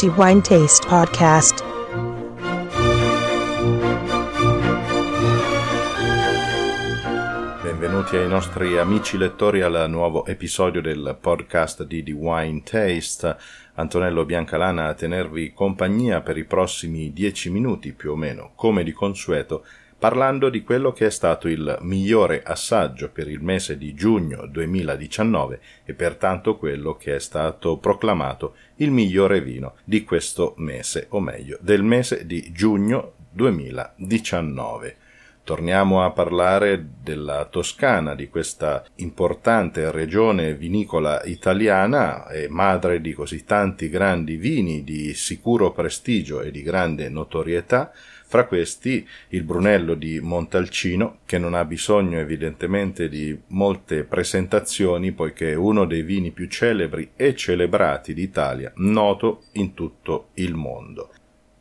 The Wine Taste Podcast. Benvenuti ai nostri amici lettori al nuovo episodio del podcast di The Wine Taste. Antonello Biancalana a tenervi compagnia per i prossimi dieci minuti più o meno, come di consueto, parlando di quello che è stato il migliore assaggio per il mese di giugno 2019 e pertanto quello che è stato proclamato il migliore vino di questo mese, o meglio, del mese di giugno 2019. Torniamo a parlare della Toscana, di questa importante regione vinicola italiana e madre di così tanti grandi vini di sicuro prestigio e di grande notorietà, fra questi il Brunello di Montalcino, che non ha bisogno evidentemente di molte presentazioni, poiché è uno dei vini più celebri e celebrati d'Italia, noto in tutto il mondo.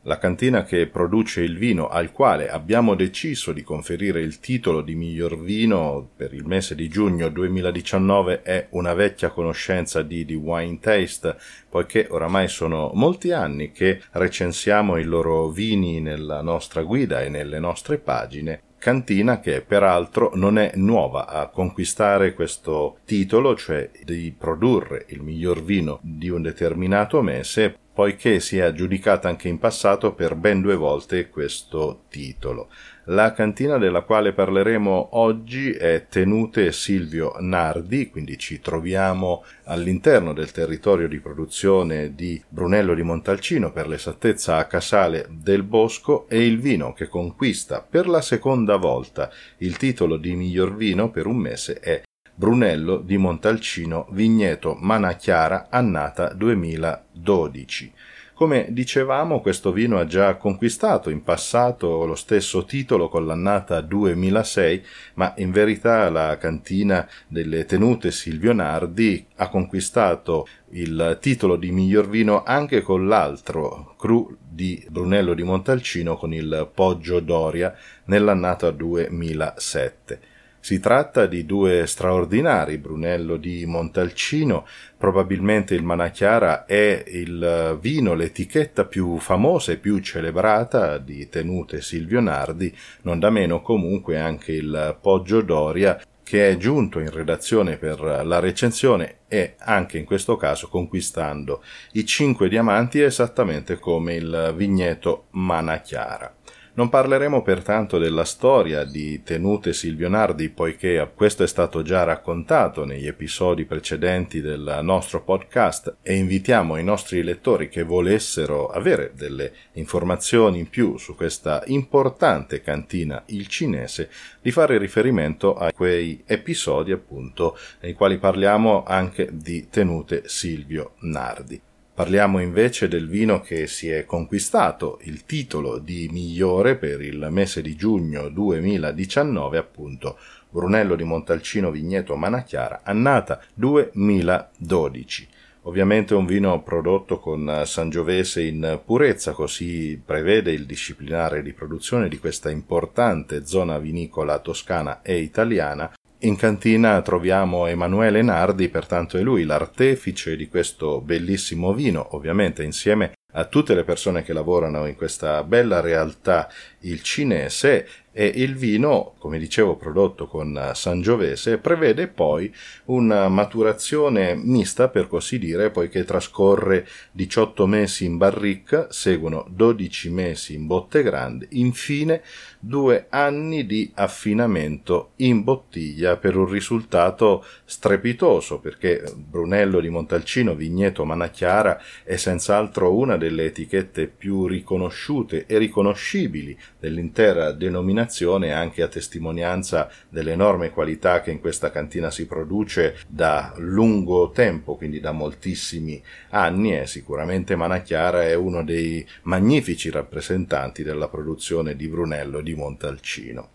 La cantina che produce il vino al quale abbiamo deciso di conferire il titolo di miglior vino per il mese di giugno 2019 è una vecchia conoscenza di The Wine Taste, poiché oramai sono molti anni che recensiamo i loro vini nella nostra guida e nelle nostre pagine. Cantina che peraltro non è nuova a conquistare questo titolo, cioè di produrre il miglior vino di un determinato mese, poiché si è aggiudicata anche in passato per ben due volte questo titolo. La cantina della quale parleremo oggi è Tenute Silvio Nardi, quindi ci troviamo all'interno del territorio di produzione di Brunello di Montalcino, per l'esattezza a Casale del Bosco, e il vino che conquista per la seconda volta il titolo di miglior vino per un mese è Brunello di Montalcino, Vigneto Manacchiara, annata 2012. Come dicevamo, questo vino ha già conquistato in passato lo stesso titolo con l'annata 2006, ma in verità la cantina delle tenute Silvio Nardi ha conquistato il titolo di miglior vino anche con l'altro cru di Brunello di Montalcino con il Poggio Doria nell'annata 2007. Si tratta di due straordinari, Brunello di Montalcino, probabilmente il Manacchiara è il vino, l'etichetta più famosa e più celebrata di tenute Silvio Nardi, non da meno comunque anche il Poggio Doria, che è giunto in redazione per la recensione e anche in questo caso conquistando i cinque diamanti esattamente come il vigneto Manacchiara. Non parleremo pertanto della storia di Tenute Silvio Nardi, poiché questo è stato già raccontato negli episodi precedenti del nostro podcast e invitiamo i nostri lettori che volessero avere delle informazioni in più su questa importante cantina il cinese di fare riferimento a quei episodi appunto nei quali parliamo anche di Tenute Silvio Nardi. Parliamo invece del vino che si è conquistato il titolo di migliore per il mese di giugno 2019, appunto Brunello di Montalcino Vigneto Manacchiara, annata 2012. Ovviamente un vino prodotto con Sangiovese in purezza, così prevede il disciplinare di produzione di questa importante zona vinicola toscana e italiana, in cantina troviamo Emanuele Nardi, pertanto è lui l'artefice di questo bellissimo vino, ovviamente insieme a tutte le persone che lavorano in questa bella realtà il cinese e il vino, come dicevo, prodotto con Sangiovese, prevede poi una maturazione mista, per così dire, poiché trascorre 18 mesi in barrica, seguono 12 mesi in botte grandi, infine due anni di affinamento in bottiglia per un risultato strepitoso, perché Brunello di Montalcino, Vigneto Manacchiara è senz'altro una delle etichette più riconosciute e riconoscibili dell'intera denominazione anche a testimonianza dell'enorme qualità che in questa cantina si produce da lungo tempo, quindi da moltissimi anni e sicuramente Manacchiara è uno dei magnifici rappresentanti della produzione di Brunello di Montalcino.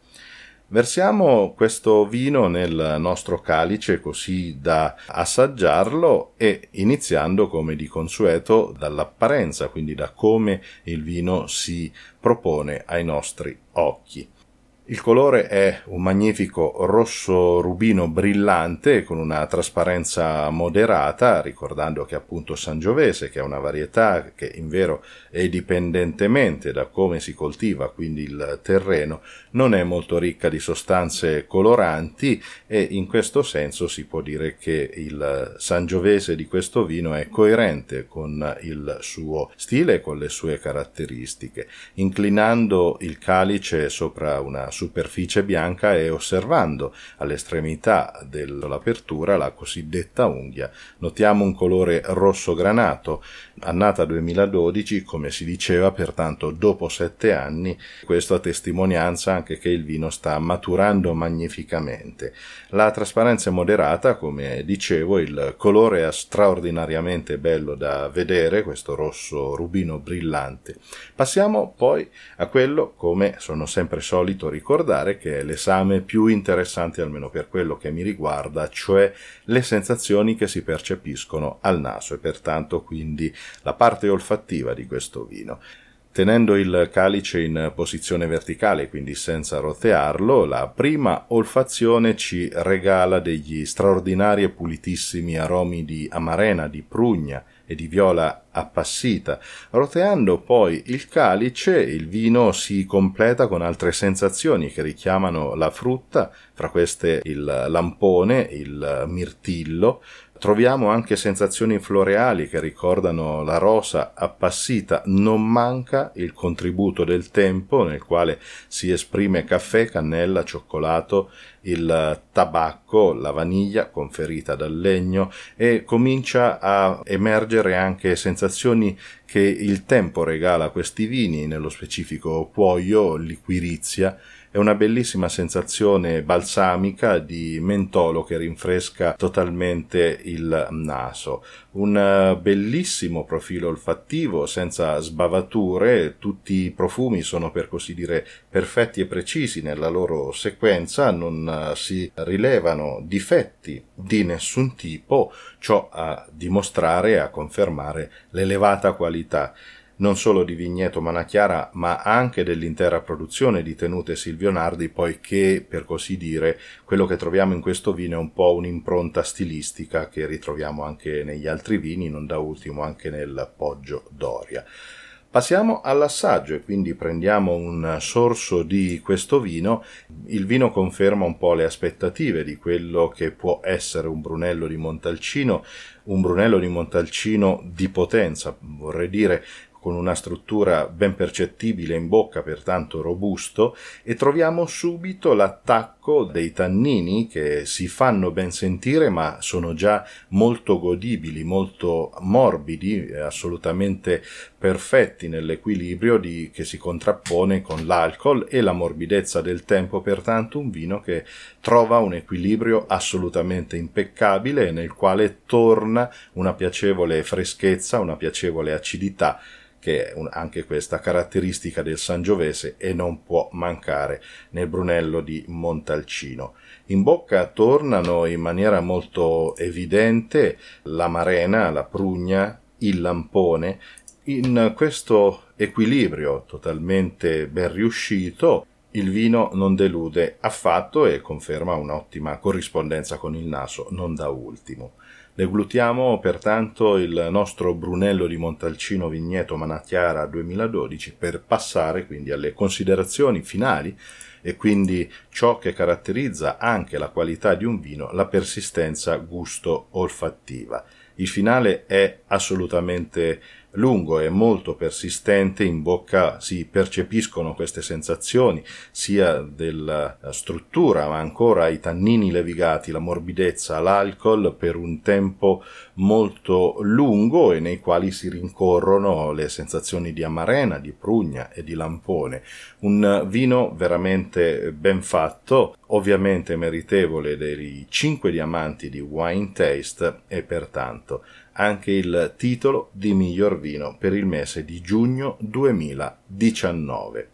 Versiamo questo vino nel nostro calice così da assaggiarlo e iniziando come di consueto dall'apparenza, quindi da come il vino si propone ai nostri occhi. Il colore è un magnifico rosso rubino brillante con una trasparenza moderata, ricordando che appunto Sangiovese, che è una varietà che in vero è dipendentemente da come si coltiva, quindi il terreno, non è molto ricca di sostanze coloranti e in questo senso si può dire che il Sangiovese di questo vino è coerente con il suo stile e con le sue caratteristiche, inclinando il calice sopra una superficie bianca e osservando all'estremità dell'apertura la cosiddetta unghia. Notiamo un colore rosso granato, annata 2012, come si diceva, pertanto dopo sette anni, questo a testimonianza anche che il vino sta maturando magnificamente. La trasparenza è moderata, come dicevo, il colore è straordinariamente bello da vedere, questo rosso rubino brillante. Passiamo poi a quello, come sono sempre solito ricordare, ricordare che è l'esame più interessante almeno per quello che mi riguarda, cioè le sensazioni che si percepiscono al naso e pertanto quindi la parte olfattiva di questo vino. Tenendo il calice in posizione verticale, quindi senza rotearlo, la prima olfazione ci regala degli straordinari e pulitissimi aromi di amarena, di prugna, e di viola appassita. Roteando poi il calice, il vino si completa con altre sensazioni che richiamano la frutta, fra queste il lampone, il mirtillo, Troviamo anche sensazioni floreali che ricordano la rosa appassita, non manca il contributo del tempo nel quale si esprime caffè, cannella, cioccolato, il tabacco, la vaniglia conferita dal legno e comincia a emergere anche sensazioni che il tempo regala a questi vini, nello specifico cuoio, liquirizia, è una bellissima sensazione balsamica di mentolo che rinfresca totalmente il naso. Un eh, bellissimo profilo olfattivo senza sbavature, tutti i profumi sono per così dire perfetti e precisi nella loro sequenza, non eh, si rilevano difetti di nessun tipo, ciò a dimostrare e a confermare l'elevata qualità non solo di Vigneto Manachiara, ma anche dell'intera produzione di Tenute Silvio Nardi, poiché, per così dire, quello che troviamo in questo vino è un po' un'impronta stilistica che ritroviamo anche negli altri vini, non da ultimo anche nel Poggio Doria. Passiamo all'assaggio e quindi prendiamo un sorso di questo vino. Il vino conferma un po' le aspettative di quello che può essere un Brunello di Montalcino, un Brunello di Montalcino di potenza, vorrei dire con una struttura ben percettibile in bocca, pertanto robusto, e troviamo subito l'attacco dei tannini che si fanno ben sentire ma sono già molto godibili, molto morbidi, assolutamente perfetti nell'equilibrio di, che si contrappone con l'alcol e la morbidezza del tempo, pertanto un vino che trova un equilibrio assolutamente impeccabile nel quale torna una piacevole freschezza, una piacevole acidità che è un, anche questa caratteristica del Sangiovese e non può mancare nel Brunello di Montalcino. In bocca tornano in maniera molto evidente la marena, la prugna, il lampone, in questo equilibrio totalmente ben riuscito il vino non delude affatto e conferma un'ottima corrispondenza con il naso, non da ultimo. Deglutiamo pertanto il nostro Brunello di Montalcino Vigneto Manacchiara 2012 per passare quindi alle considerazioni finali e quindi ciò che caratterizza anche la qualità di un vino, la persistenza gusto-olfattiva. Il finale è assolutamente lungo e molto persistente, in bocca si percepiscono queste sensazioni sia della struttura ma ancora i tannini levigati, la morbidezza, l'alcol per un tempo molto lungo e nei quali si rincorrono le sensazioni di amarena, di prugna e di lampone. Un vino veramente ben fatto, ovviamente meritevole dei cinque diamanti di Wine Taste e pertanto anche il titolo di miglior vino per il mese di giugno 2019.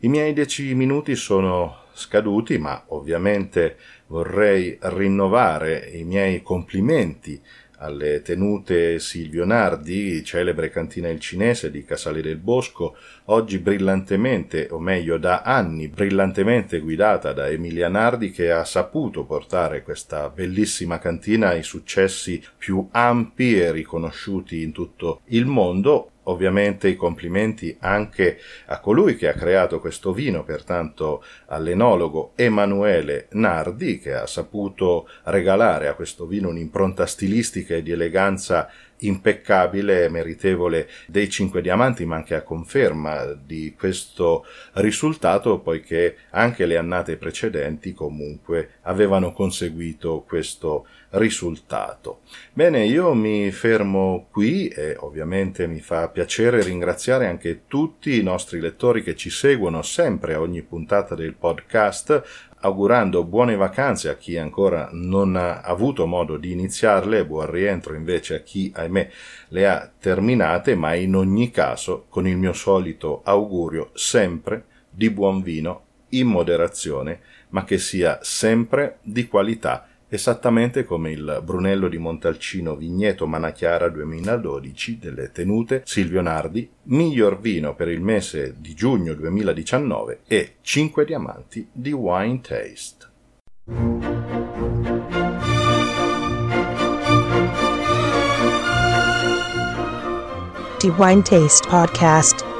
I miei dieci minuti sono scaduti, ma ovviamente vorrei rinnovare i miei complimenti alle tenute Silvio Nardi, celebre cantina il cinese di Casale del Bosco, oggi brillantemente, o meglio da anni, brillantemente guidata da Emilia Nardi che ha saputo portare questa bellissima cantina ai successi più ampi e riconosciuti in tutto il mondo, Ovviamente i complimenti anche a colui che ha creato questo vino, pertanto all'enologo Emanuele Nardi, che ha saputo regalare a questo vino un'impronta stilistica e di eleganza impeccabile, meritevole dei cinque diamanti, ma anche a conferma di questo risultato, poiché anche le annate precedenti comunque avevano conseguito questo risultato. Bene, io mi fermo qui e ovviamente mi fa piacere ringraziare anche tutti i nostri lettori che ci seguono sempre a ogni puntata del podcast, augurando buone vacanze a chi ancora non ha avuto modo di iniziarle, buon rientro invece a chi, ahimè, le ha terminate, ma in ogni caso con il mio solito augurio sempre di buon vino in moderazione, ma che sia sempre di qualità esattamente come il Brunello di Montalcino Vigneto Manachiara 2012 delle tenute Silvio Nardi, miglior vino per il mese di giugno 2019 e 5 diamanti di Wine Taste. The Wine Taste Podcast